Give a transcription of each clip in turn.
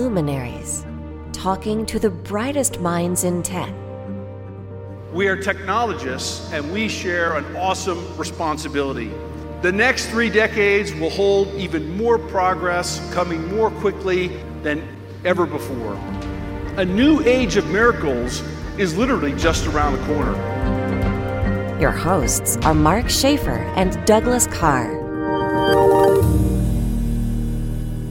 luminaries, talking to the brightest minds in tech. We are technologists and we share an awesome responsibility. The next three decades will hold even more progress coming more quickly than ever before. A new age of miracles is literally just around the corner. Your hosts are Mark Schaefer and Douglas Karr.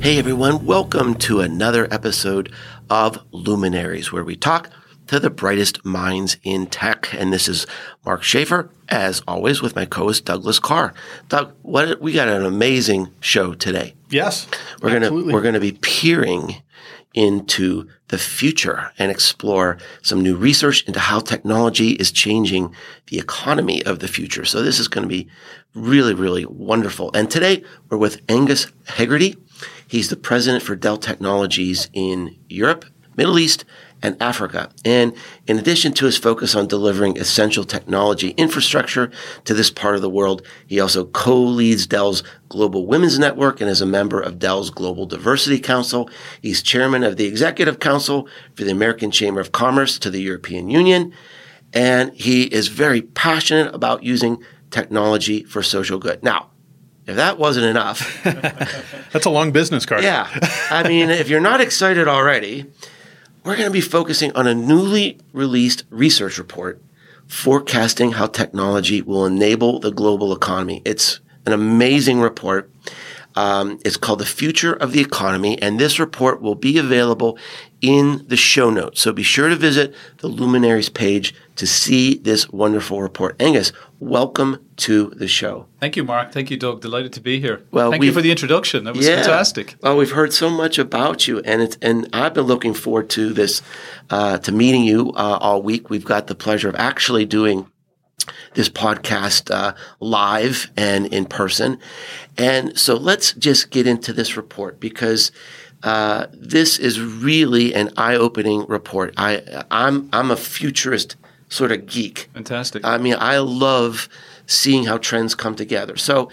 Hey everyone, welcome to another episode of Luminaries, where we talk to the brightest minds in tech. And this is Mark Schaefer, as always, with my co-host Douglas Karr. Doug, what we got an amazing show today. Yes, we're gonna we're gonna be peering into the future and explore some new research into how technology is changing the economy of the future. So this is going to be really, really wonderful. And today we're with Aongus Hegarty. He's the president for Dell Technologies in Europe, Middle East, and Africa. And in addition to his focus on delivering essential technology infrastructure to this part of the world, he also co-leads Dell's Global Women's Network and is a member of Dell's Global Diversity Council. He's chairman of the Executive Council for the American Chamber of Commerce to the European Union. And he is very passionate about using technology for social good. Now, if that wasn't enough, that's a long business card. Yeah. I mean, if you're not excited already, we're going to be focusing on a newly released research report forecasting how technology will enable the global economy. It's an amazing report. Um, it's called The Future of the Economy, and this report will be available in the show notes. So be sure to visit the Luminaries page to see this wonderful report. Aongus, welcome to the show. Thank you, Mark. Thank you, Doug. Delighted to be here. Well, thank you for the introduction. That was yeah, fantastic. Well, we've heard so much about you, and it's and I've been looking forward to this, uh, to meeting you uh, all week. We've got the pleasure of actually doing this podcast uh, live and in person. And so let's just get into this report because uh, this is really an eye-opening report. I I'm I'm a futurist sort of geek. Fantastic. I mean, I love seeing how trends come together. So.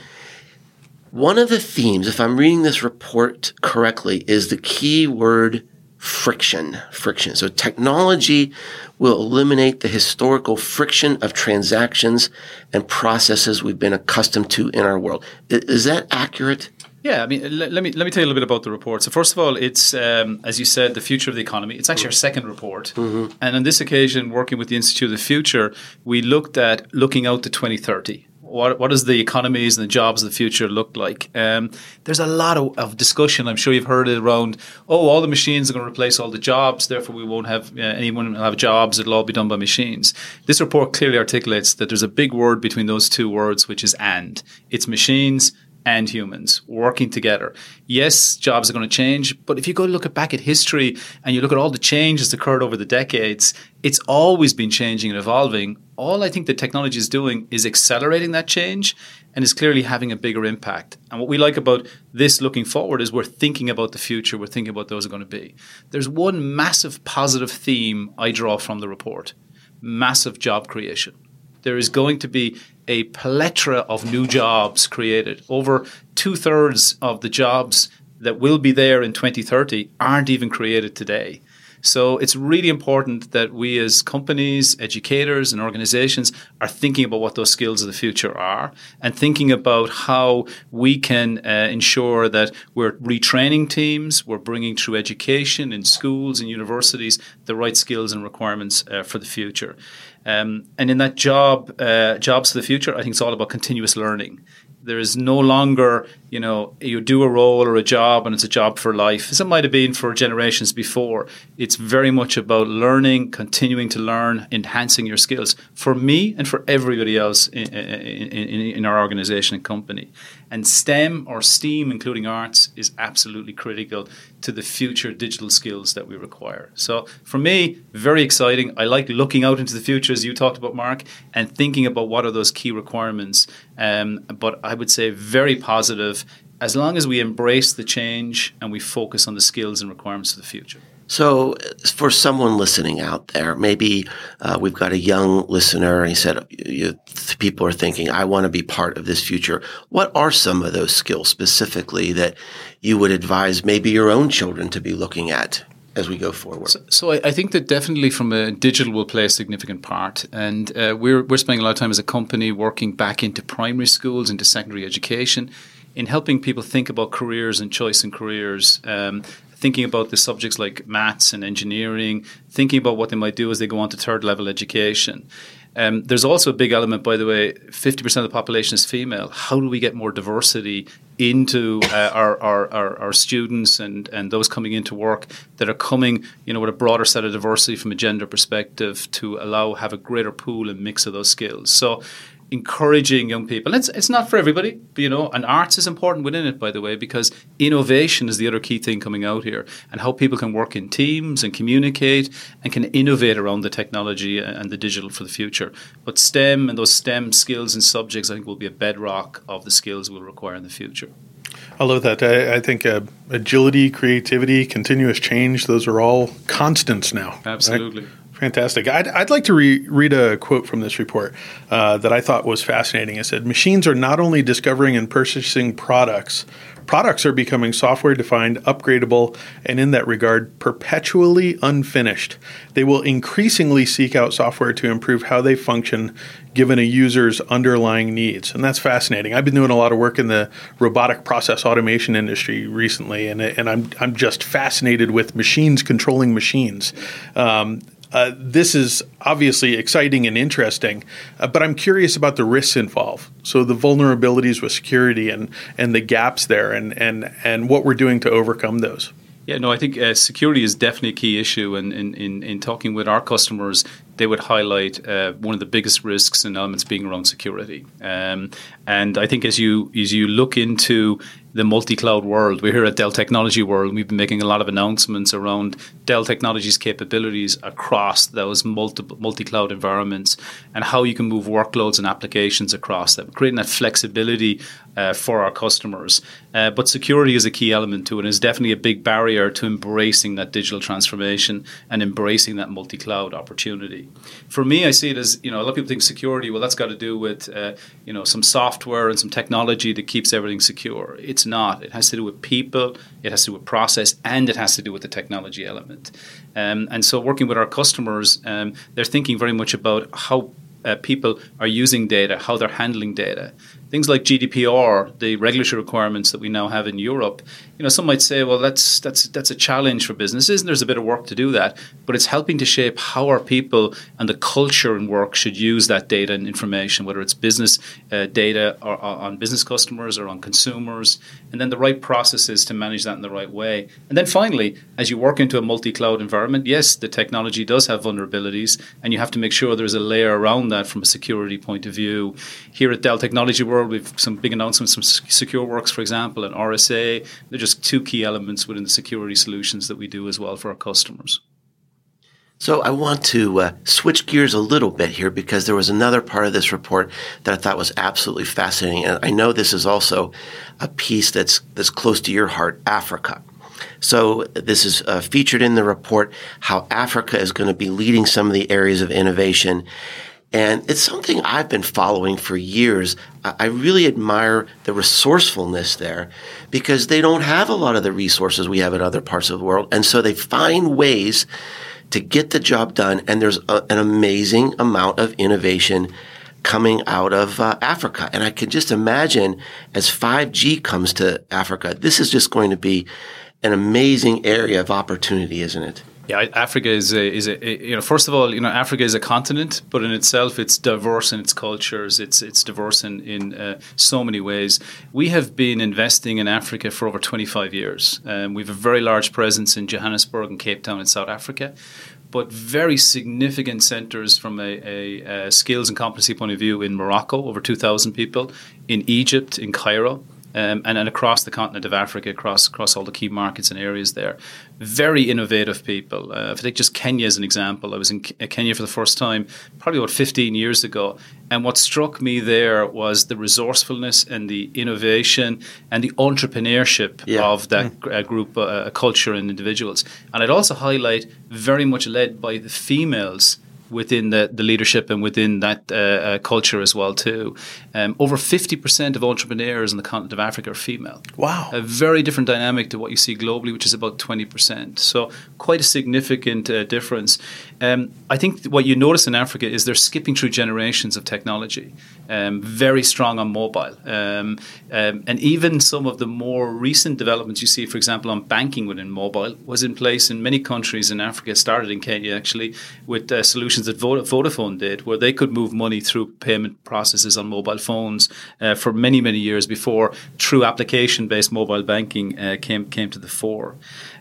One of the themes, if I'm reading this report correctly, is the key word friction. Friction. So technology will eliminate the historical friction of transactions and processes we've been accustomed to in our world. Is that accurate? Yeah, I mean, let, let, me let me tell you a little bit about the report. So, first of all, it's um, as you said, the future of the economy. It's actually our second report, mm-hmm. and on this occasion, working with the Institute of the Future, we looked at looking out to 2030 what what does the economies and the jobs of the future look like? Um, there's a lot of, of, discussion. I'm sure you've heard it around. Oh, all the machines are going to replace all the jobs. Therefore, we won't have uh, anyone will have jobs. It'll all be done by machines. This report clearly articulates that there's a big word between those two words, which is "and." It's machines and humans working together. Yes, jobs are going to change, but if you go look back at history and you look at all the changes that occurred over the decades, it's always been changing and evolving. All I think the technology is doing is accelerating that change and is clearly having a bigger impact. And what we like about this looking forward is we're thinking about the future, we're thinking about those are going to be. There's one massive positive theme I draw from the report massive job creation. There is going to be a plethora of new jobs created. Over two thirds of the jobs that will be there in 2030 aren't even created today. So it's really important that we as companies, educators, and organizations are thinking about what those skills of the future are and thinking about how we can uh, ensure that we're retraining teams, we're bringing through education in schools and universities the right skills and requirements uh, for the future. Um, and in that job, uh, jobs for the future, I think it's all about continuous learning. There is no longer, you know, you do a role or a job and it's a job for life, as it might have been for generations before. It's very much about learning, continuing to learn, enhancing your skills for me and for everybody else in, in, in, our organization and company. And STEM or STEAM, including arts, is absolutely critical to the future digital skills that we require. So for me, very exciting. I like looking out into the future, as you talked about, Mark, and thinking about what are those key requirements. Um, but I would say very positive as long as we embrace the change and we focus on the skills and requirements of the future. So, for someone listening out there, maybe uh, we've got a young listener, and he said, you, people are thinking, I want to be part of this future. What are some of those skills specifically that you would advise maybe your own children to be looking at? As we go forward, so, so I, I, think that definitely from a digital will play a significant part, and uh, we're we're spending a lot of time as a company working back into primary schools, into secondary education, in helping people think about careers and choice in careers, um, thinking about the subjects like maths and engineering, thinking about what they might do as they go on to third level education. Um, there's also a big element, by the way, 50% of the population is female. How do we get more diversity into uh, our, our, our, our, students and, and those coming into work that are coming, you know, with a broader set of diversity from a gender perspective to allow have a greater pool and mix of those skills. So encouraging young people. It's, it's not for everybody, but, you know, and arts is important within it, by the way, because innovation is the other key thing coming out here and how people can work in teams and communicate and can innovate around the technology and the digital for the future. But STEM and those STEM skills and subjects, I think, will be a bedrock of the skills we'll require in the future. I love that. I, I think uh, agility, creativity, continuous change, those are all constants now. Absolutely. Right? Fantastic. I'd, I'd like to re- read a quote from this report uh, that I thought was fascinating. It said, Machines are not only discovering and purchasing products, products are becoming software defined, upgradable, and in that regard, perpetually unfinished. They will increasingly seek out software to improve how they function given a user's underlying needs. And that's fascinating. I've been doing a lot of work in the robotic process automation industry recently, and, and I'm, I'm just fascinated with machines controlling machines. Um, uh, this is obviously exciting and interesting, uh, but I'm curious about the risks involved. So the vulnerabilities with security and and the gaps there, and and and what we're doing to overcome those. Yeah, no, I think uh, security is definitely a key issue. And in, in, in talking with our customers, they would highlight uh, one of the biggest risks and elements being around security. Um, and I think as you as you look into the multi-cloud world. We're here at Dell Technology World. We've been making a lot of announcements around Dell Technologies' capabilities across those multiple multi-cloud environments and how you can move workloads and applications across them, creating that flexibility uh, for our customers. Uh, but security is a key element to it and is definitely a big barrier to embracing that digital transformation and embracing that multi-cloud opportunity. For me, I see it as, you know, a lot of people think security, well, that's got to do with, uh, you know, some software and some technology that keeps everything secure. It's not. It has to do with people, it has to do with process, and it has to do with the technology element. Um, and so, working with our customers, um, they're thinking very much about how uh, people are using data, how they're handling data things like GDPR, the regulatory requirements that we now have in Europe, you know, some might say, well, that's that's that's a challenge for businesses, and there's a bit of work to do that. But it's helping to shape how our people and the culture and work should use that data and information, whether it's business uh, data or, or on business customers or on consumers, and then the right processes to manage that in the right way. And then finally, as you work into a multi-cloud environment, yes, the technology does have vulnerabilities, and you have to make sure there's a layer around that from a security point of view. Here at Dell Technology World, we've some big announcements from SecureWorks, for example, and RSA. They're just two key elements within the security solutions that we do as well for our customers. So I want to uh, switch gears a little bit here because there was another part of this report that I thought was absolutely fascinating, and I know this is also a piece that's that's close to your heart, Africa. So this is uh, featured in the report how Africa is going to be leading some of the areas of innovation. And it's something I've been following for years. I really admire the resourcefulness there because they don't have a lot of the resources we have in other parts of the world. And so they find ways to get the job done. And there's a, an amazing amount of innovation coming out of uh, Africa. And I can just imagine as 5G comes to Africa, this is just going to be an amazing area of opportunity, isn't it? Yeah, Africa is a, is a, you know first of all you know Africa is a continent, but in itself it's diverse in its cultures. It's it's diverse in in uh, so many ways. We have been investing in Africa for over 25 years. Um, we have a very large presence in Johannesburg and Cape Town in South Africa, but very significant centres from a, a, a skills and competency point of view in Morocco, over 2,000 people, in Egypt, in Cairo um, and, and across the continent of Africa, across across all the key markets and areas there. Very innovative people. Uh, if I take just Kenya as an example, I was in uh, Kenya for the first time probably about 15 years ago, and what struck me there was the resourcefulness and the innovation and the entrepreneurship yeah. of that mm. uh, group, uh, culture, and individuals. And I'd also highlight very much led by the females within the, the leadership and within that uh, uh, culture as well too. Um, over 50% of entrepreneurs in the continent of Africa are female. Wow. A very different dynamic to what you see globally, which is about 20%. So quite a significant uh, difference. Um, I think what you notice in Africa is they're skipping through generations of technology. Um, very strong on mobile. Um, um, and even some of the more recent developments you see, for example, on banking within mobile, was in place in many countries in Africa, started in Kenya actually, with uh, solutions that Vodafone did, where they could move money through payment processes on mobile phones uh, for many, many years before true application based mobile banking uh, came, came to the fore.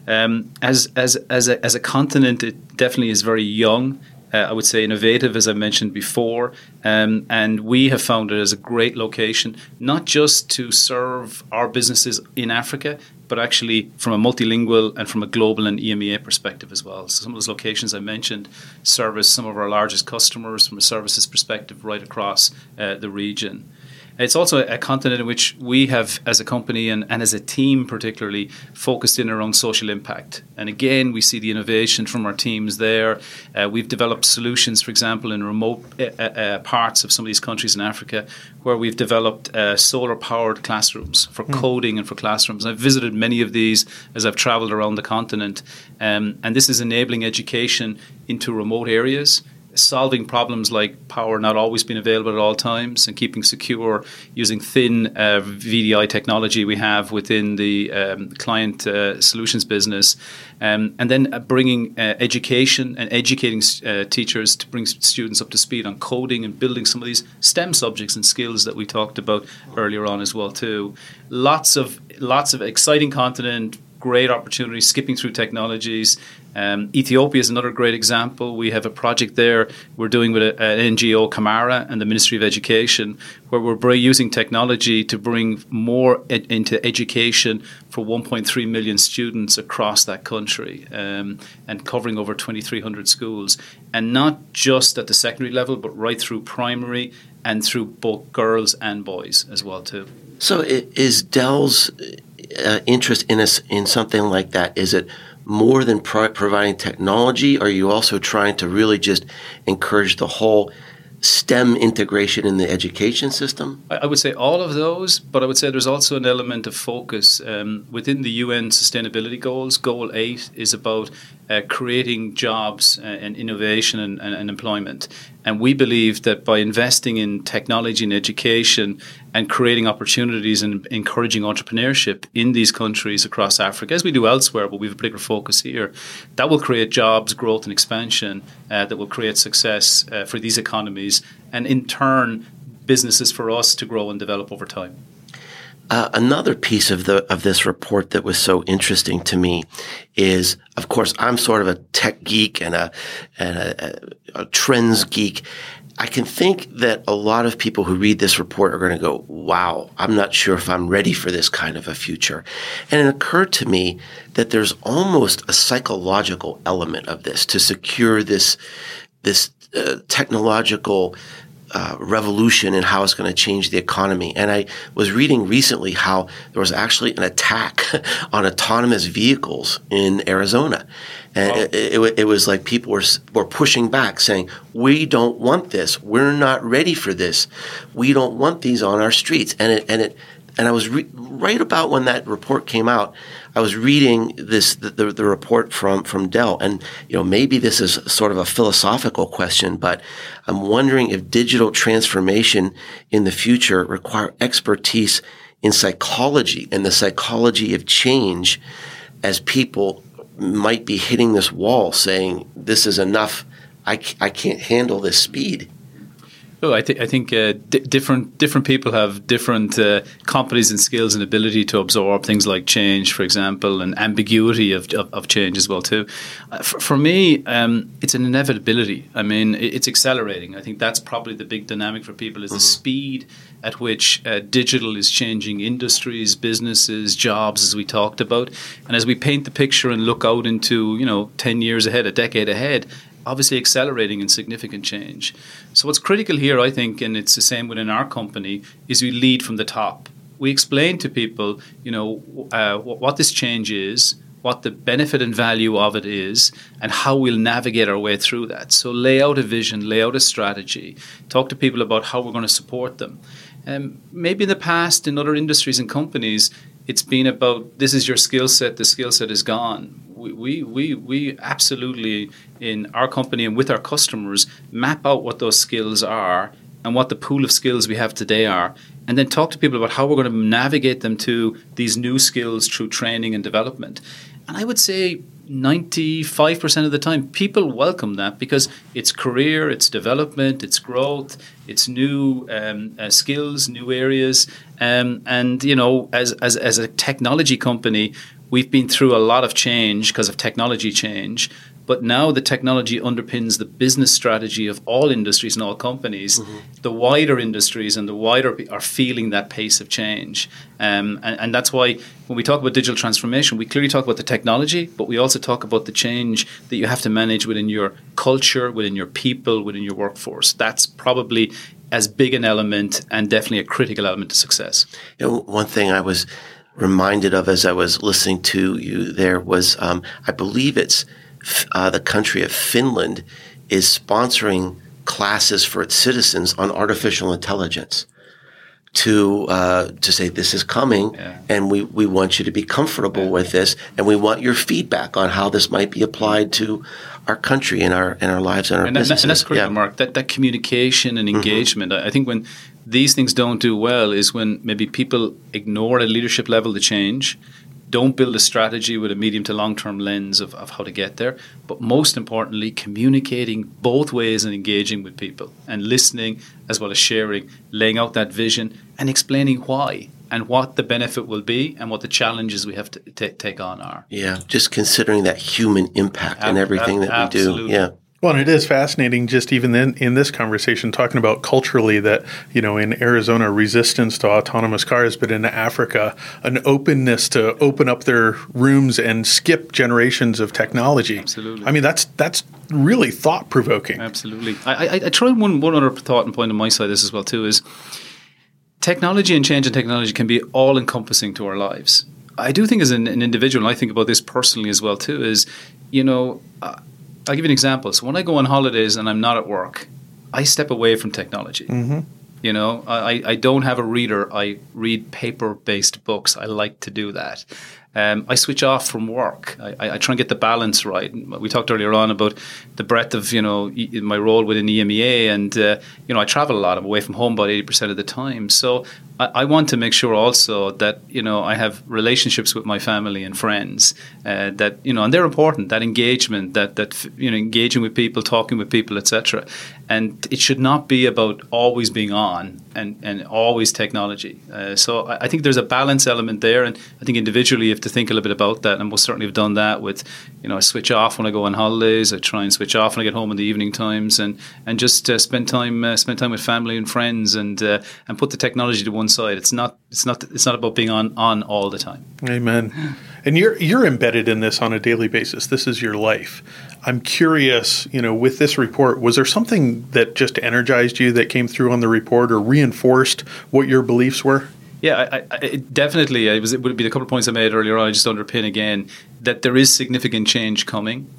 Um, as as as a, as a continent, it definitely is very young. Uh, I would say innovative, as I mentioned before, um, and we have found it as a great location, not just to serve our businesses in Africa, but actually from a multilingual and from a global and EMEA perspective as well. So some of those locations I mentioned service some of our largest customers from a services perspective right across uh, the region. It's also a continent in which we have, as a company and, and as a team particularly, focused in around social impact. And again, we see the innovation from our teams there. Uh, we've developed solutions, for example, in remote uh, uh, uh parts of some of these countries in Africa, where we've developed uh, solar powered classrooms for mm. coding and for classrooms. I've visited many of these as I've traveled around the continent. Um, and this is enabling education into remote areas solving problems like power not always being available at all times and keeping secure using thin uh, VDI technology we have within the um, client uh, solutions business. Um, and then uh, bringing uh, education and educating uh, teachers to bring students up to speed on coding and building some of these STEM subjects and skills that we talked about earlier on as well too. Lots of lots of exciting continent, great opportunities, skipping through technologies. Um, Ethiopia is another great example. We have a project there we're doing with a, an NGO, Camara, and the Ministry of Education, where we're using technology to bring more ed- into education for 1.3 million students across that country um, and covering over 2,300 schools. And not just at the secondary level, but right through primary and through both girls and boys as well too. So is Dell's uh, interest in us in something like that? Is it more than pro- providing technology? Are you also trying to really just encourage the whole STEM integration in the education system? I would say all of those, but I would say there's also an element of focus um, within the UN sustainability goals. Goal eight is about uh, creating jobs uh, and innovation and, and, and, employment. And we believe that by investing in technology and education and creating opportunities and encouraging entrepreneurship in these countries across Africa, as we do elsewhere, but we have a particular focus here, that will create jobs, growth, and expansion uh, that will create success uh, for these economies and in turn businesses for us to grow and develop over time. Uh, another piece of the of this report that was so interesting to me is, of course, I'm sort of a tech geek and a and a, a trends geek. I can think that a lot of people who read this report are going to go, "Wow, I'm not sure if I'm ready for this kind of a future." And it occurred to me that there's almost a psychological element of this to secure this this uh, technological uh, revolution in how it's going to change the economy. And I was reading recently how there was actually an attack on autonomous vehicles in Arizona. And wow. it, it, it, was like people were, were pushing back saying, we don't want this. We're not ready for this. We don't want these on our streets. And it, and it, and I was re- right about when that report came out. I was reading this the, the, the, report from from Dell, and you know maybe this is sort of a philosophical question, but I'm wondering if digital transformation in the future require expertise in psychology and the psychology of change, as people might be hitting this wall, saying this is enough. I, I can't handle this speed. Look, I, th- I think uh, different different people have different uh, competencies and skills and ability to absorb things like change, for example, and ambiguity of, of, of change as well too. Uh, for, for, me, um, it's an inevitability. I mean, it, it's accelerating. I think that's probably the big dynamic for people is mm-hmm. the speed at which uh, digital is changing industries, businesses, jobs, as we talked about, and as we paint the picture and look out into you know ten years ahead, a decade ahead obviously accelerating in significant change. So what's critical here, I think, and it's the same within our company, is we lead from the top. We explain to people, you know, uh, what this change is, what the benefit and value of it is, and how we'll navigate our way through that. So lay out a vision, lay out a strategy, talk to people about how we're going to support them. Um, maybe in the past, in other industries and companies, it's been about this is your skill set, the skill set is gone we, we, we absolutely, in our company and with our customers, map out what those skills are and what the pool of skills we have today are, and then talk to people about how we're going to navigate them to these new skills through training and development. And I would say 95% of the time, people welcome that because it's career, it's development, it's growth, it's new um, uh, skills, new areas. Um, and, you know, as, as, as a technology company, we've been through a lot of change because of technology change. But now the technology underpins the business strategy of all industries and all companies. Mm-hmm. The wider industries and the wider are feeling that pace of change. Um, and, and, that's why when we talk about digital transformation, we clearly talk about the technology, but we also talk about the change that you have to manage within your culture, within your people, within your workforce. That's probably as big an element and definitely a critical element to success. You know, one thing I was reminded of as I was listening to you there was, um, I believe it's uh, the country of Finland is sponsoring classes for its citizens on artificial intelligence to uh, to say this is coming yeah. and we, we want you to be comfortable yeah. with this and we want your feedback on how this might be applied to our country and our and our lives and our and, businesses. and that's critical, yeah. Mark. That that communication and mm-hmm. engagement. Mm-hmm. I think when these things don't do well is when maybe people ignore at leadership level the change, don't build a strategy with a medium to long term lens of, of how to get there, but most importantly, communicating both ways and engaging with people and listening as well as sharing, laying out that vision and explaining why and what the benefit will be and what the challenges we have to t- take on are. Yeah, just considering that human impact and everything that absolutely. we do. Yeah. Well, and it is fascinating just even then in this conversation talking about culturally that, you know, in Arizona, resistance to autonomous cars, but in Africa, an openness to open up their rooms and skip generations of technology. Absolutely. I mean, that's that's really thought provoking. Absolutely. I, I, I try one, one other thought and point on my side of this as well, too, is technology and change in technology can be all encompassing to our lives. I do think as an, an, individual, and I think about this personally as well, too, is, you know, uh, I'll give you an example. So when I go on holidays and I'm not at work, I step away from technology. Mm-hmm. You know, I, I don't have a reader. I read paper based books. I like to do that. Um, I switch off from work. I, I, try and get the balance right. We talked earlier on about the breadth of you know my role within EMEA, and uh, you know I travel a lot. I'm away from home about eighty percent of the time. So I, I, want to make sure also that you know I have relationships with my family and friends uh, that you know, and they're important. That engagement, that that you know, engaging with people, talking with people, etc. And it should not be about always being on and and always technology. Uh, so I, I, think there's a balance element there, and I think individually you have to think a little bit about that. And we'll certainly have done that with you know I switch off when I go on holidays. I try and switch off when I get home in the evening times, and and just uh, spend time uh, spend time with family and friends, and uh, and put the technology to one one side. It's not. It's not. It's not about being on on all the time. Amen. And you're you're embedded in this on a daily basis. This is your life. I'm curious. You know, with this report, was there something that just energized you that came through on the report or reinforced what your beliefs were? Yeah, I, I, definitely. Uh, it was. It would be a couple of points I made earlier on. I just underpin again that there is significant change coming.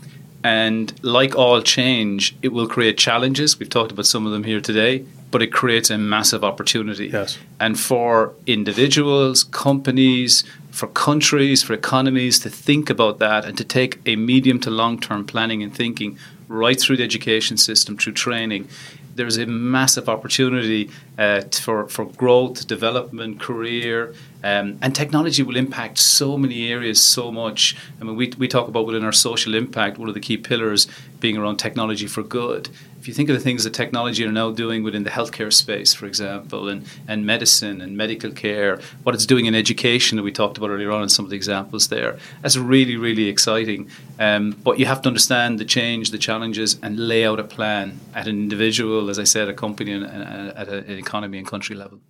And like all change, it will create challenges. We've talked about some of them here today but it creates a massive opportunity. Yes. And for individuals, companies, for countries, for economies to think about that and to take a medium to long term planning and thinking right through the education system, through training, there's a massive opportunity uh, for, for growth, development, career, um, and technology will impact so many areas so much. I mean, we, we talk about within our social impact, one of the key pillars being around technology for good. If you think of the things that technology are now doing within the healthcare space, for example, and, and medicine and medical care, what it's doing in education that we talked about earlier on in some of the examples there, that's really, really exciting. Um, but you have to understand the change, the challenges, and lay out a plan at an individual, as I said, a company, and, and at an economy and country level.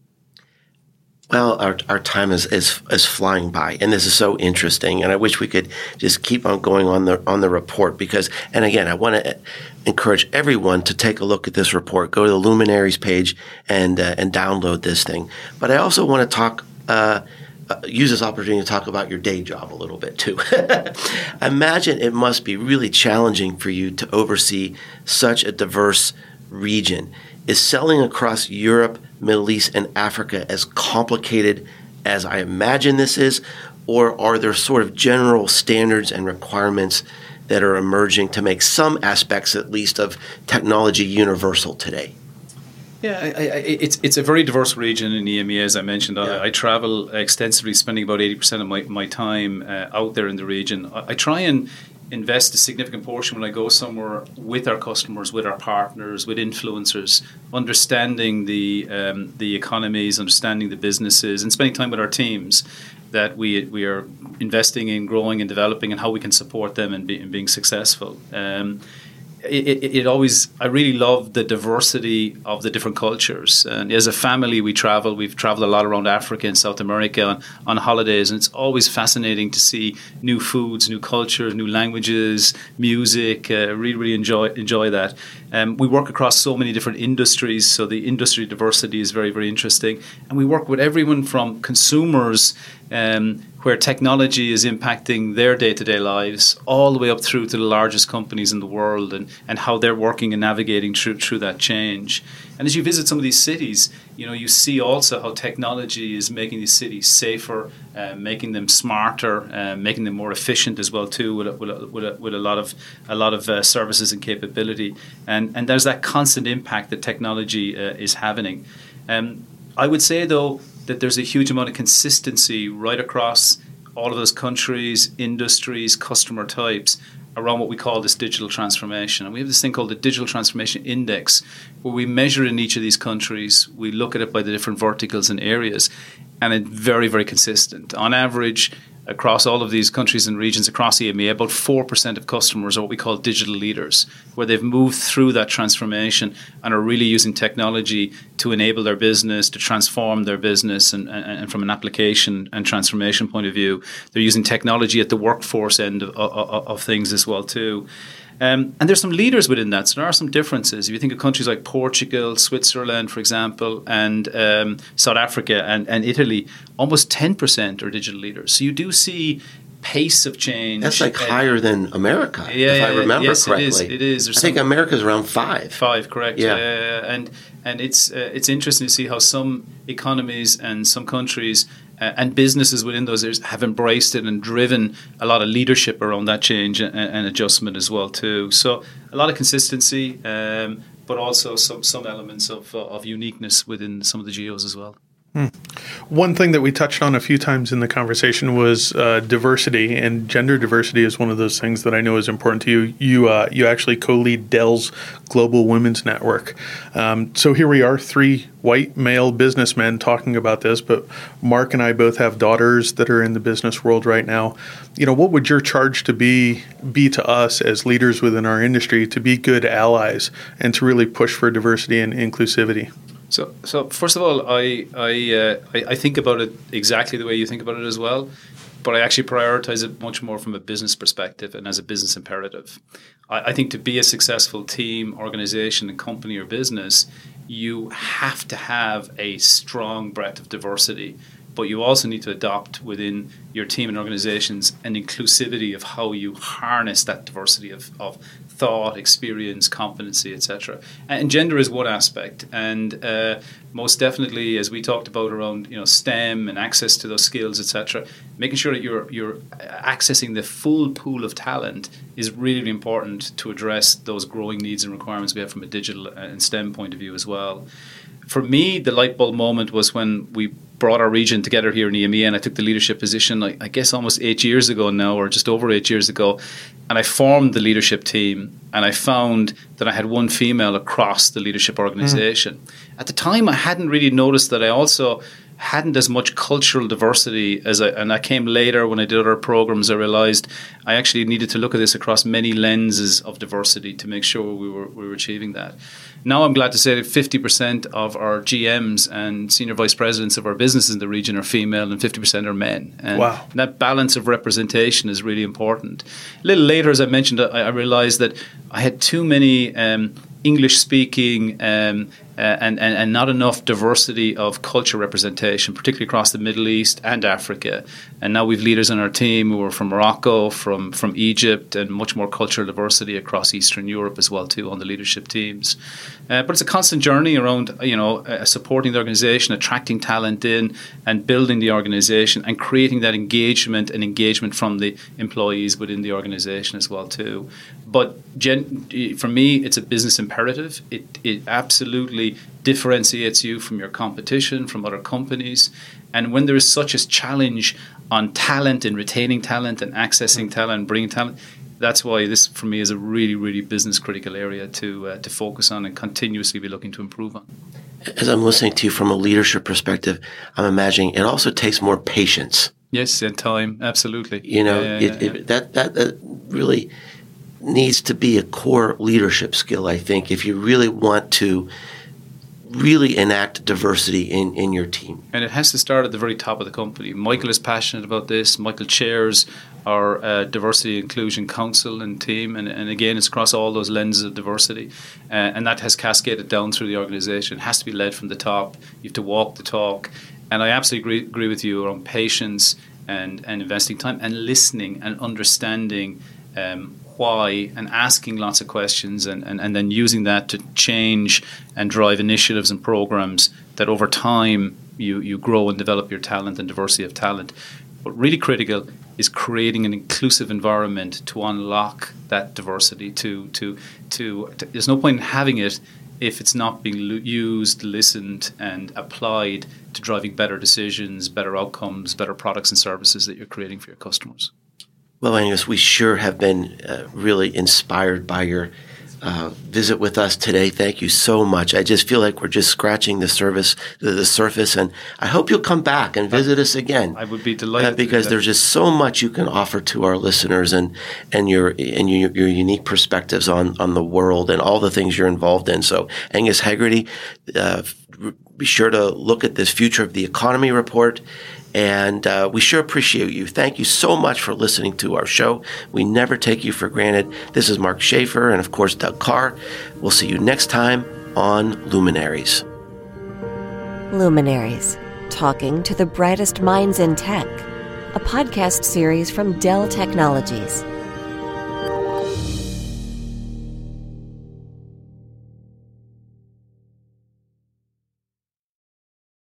Well, our, our time is, is is flying by, and this is so interesting. And I wish we could just keep on going on the on the report because, and again, I want to encourage everyone to take a look at this report. Go to the Luminaries page and uh, and download this thing. But I also want to talk. Uh, uh, use this opportunity to talk about your day job a little bit too. Imagine it must be really challenging for you to oversee such a diverse region. Is selling across Europe Middle East, and Africa as complicated as I imagine this is? Or are there sort of general standards and requirements that are emerging to make some aspects, at least, of technology universal today? Yeah, I, I, it's it's a very diverse region in EMEA, as I mentioned. Yeah. I, I, travel extensively, spending about eighty percent of my, my time uh, out there in the region. I, try and invest a significant portion when I go somewhere with our customers, with our partners, with influencers, understanding the um, the economies, understanding the businesses, and spending time with our teams that we we are investing in growing and developing, and how we can support them and, be, in being successful. Um, it, it, always I really love the diversity of the different cultures. And as a family, we travel. We've traveled a lot around Africa and South America on, on holidays, and it's always fascinating to see new foods, new cultures, new languages, music. Uh, really, really enjoy enjoy that. Um, we work across so many different industries, so the industry diversity is very, very interesting. And we work with everyone from consumers um, where technology is impacting their day to day lives, all the way up through to the largest companies in the world and, and how they're working and navigating through, through that change. And as you visit some of these cities, you know, you see also how technology is making these cities safer, uh, making them smarter, uh, making them more efficient as well too, with a, with a, with a, with a lot of a lot of uh, services and capability. And and there's that constant impact that technology uh, is having. Um, I would say though that there's a huge amount of consistency right across all of those countries, industries, customer types around what we call this digital transformation. And we have this thing called the Digital Transformation Index, where we measure in each of these countries, we look at it by the different verticals and areas, and it's very, very consistent. On average, across all of these countries and regions across EMEA, about 4% of customers are what we call digital leaders, where they've moved through that transformation and are really using technology to enable their business, to transform their business. And, and, from an application and transformation point of view, they're using technology at the workforce end of, of, of things as well, too. Um, and there's some leaders within that. So there are some differences. If you think of countries like Portugal, Switzerland, for example, and um, South Africa and, and Italy, almost 10% are digital leaders. So you do see pace of change. That's like higher than America, yeah, if I remember yes, correctly. It is. It is. There's I think America's around five. Five, correct. Yeah, uh, and and it's uh, it's interesting to see how some economies and some countries uh, and businesses within those areas have embraced it and driven a lot of leadership around that change and, and adjustment as well too. So a lot of consistency, um, but also some some elements of of uniqueness within some of the geos as well. Hmm. One thing that we touched on a few times in the conversation was uh, diversity, and gender diversity is one of those things that I know is important to you. You uh, you actually co-lead Dell's Global Women's Network. Um, so here we are, three white male businessmen talking about this. But Mark and I both have daughters that are in the business world right now. You know, what would your charge to be be to us as leaders within our industry to be good allies and to really push for diversity and inclusivity? So, so first of all, I I, uh, I, I think about it exactly the way you think about it as well, but I actually prioritize it much more from a business perspective and as a business imperative. I, I think to be a successful team, organization, and company or business, you have to have a strong breadth of diversity but you also need to adopt within your team and organizations an inclusivity of how you harness that diversity of, of thought, experience, competency, etc. And gender is one aspect, and uh, most definitely, as we talked about around you know STEM and access to those skills, etc. Making sure that you're you're accessing the full pool of talent is really important to address those growing needs and requirements we have from a digital and STEM point of view as well for me, the light bulb moment was when we brought our region together here in EMEA and I took the leadership position, I, I guess almost eight years ago now, or just over eight years ago. And I formed the leadership team and I found that I had one female across the leadership organization. Mm. At the time, I hadn't really noticed that I also hadn't as much cultural diversity as I, and I came later when I did other programs. I realized I actually needed to look at this across many lenses of diversity to make sure we were we were achieving that. Now I'm glad to say that 50% of our GMs and senior vice presidents of our businesses in the region are female and 50% are men. And wow. that balance of representation is really important. A little later, as I mentioned, I, I realized that I had too many um, English speaking um, and, and, and not enough diversity of culture representation, particularly across the Middle East and Africa. And now we've leaders on our team who are from Morocco, from, from Egypt, and much more cultural diversity across Eastern Europe as well too on the leadership teams. Uh, but it's a constant journey around you know uh, supporting the organization, attracting talent in, and building the organization, and creating that engagement and engagement from the employees within the organization as well too. But gen- for me, it's a business imperative. It it absolutely differentiates you from your competition, from other companies. And when there is such a challenge on talent and retaining talent and accessing talent, and bringing talent, that's why this for me is a really really business critical area to uh, to focus on and continuously be looking to improve on as i'm listening to you from a leadership perspective i'm imagining it also takes more patience yes and time absolutely you know yeah, yeah, it, yeah. It, that, that that really needs to be a core leadership skill i think if you really want to really enact diversity in, in your team. And it has to start at the very top of the company. Michael is passionate about this. Michael chairs our uh, Diversity Inclusion Council and team, and, and again, it's across all those lenses of diversity. Uh, and that has cascaded down through the organization. It has to be led from the top. You have to walk the talk. And I absolutely agree, agree with you around patience and, and investing time and listening and understanding um, why and asking lots of questions and, and, and then using that to change and drive initiatives and programs that over time you, you grow and develop your talent and diversity of talent. But really critical is creating an inclusive environment to unlock that diversity. To, to, to, to there's no point in having it if it's not being used, listened, and applied to driving better decisions, better outcomes, better products and services that you're creating for your customers. Well, Aongus, we sure have been uh, really inspired by your uh, visit with us today. Thank you so much. I just feel like we're just scratching the surface, the, the surface, and I hope you'll come back and visit us again. I would be delighted uh, because there's just so much you can offer to our listeners and and your and your, your, unique perspectives on on the world and all the things you're involved in. So, Aongus Hegarty, uh, be sure to look at this Future of the Economy report and uh, we sure appreciate you. Thank you so much for listening to our show. We never take you for granted. This is Mark Schaefer and, of course, Doug Karr. We'll see you next time on Luminaries. Luminaries, talking to the brightest minds in tech, a podcast series from Dell Technologies.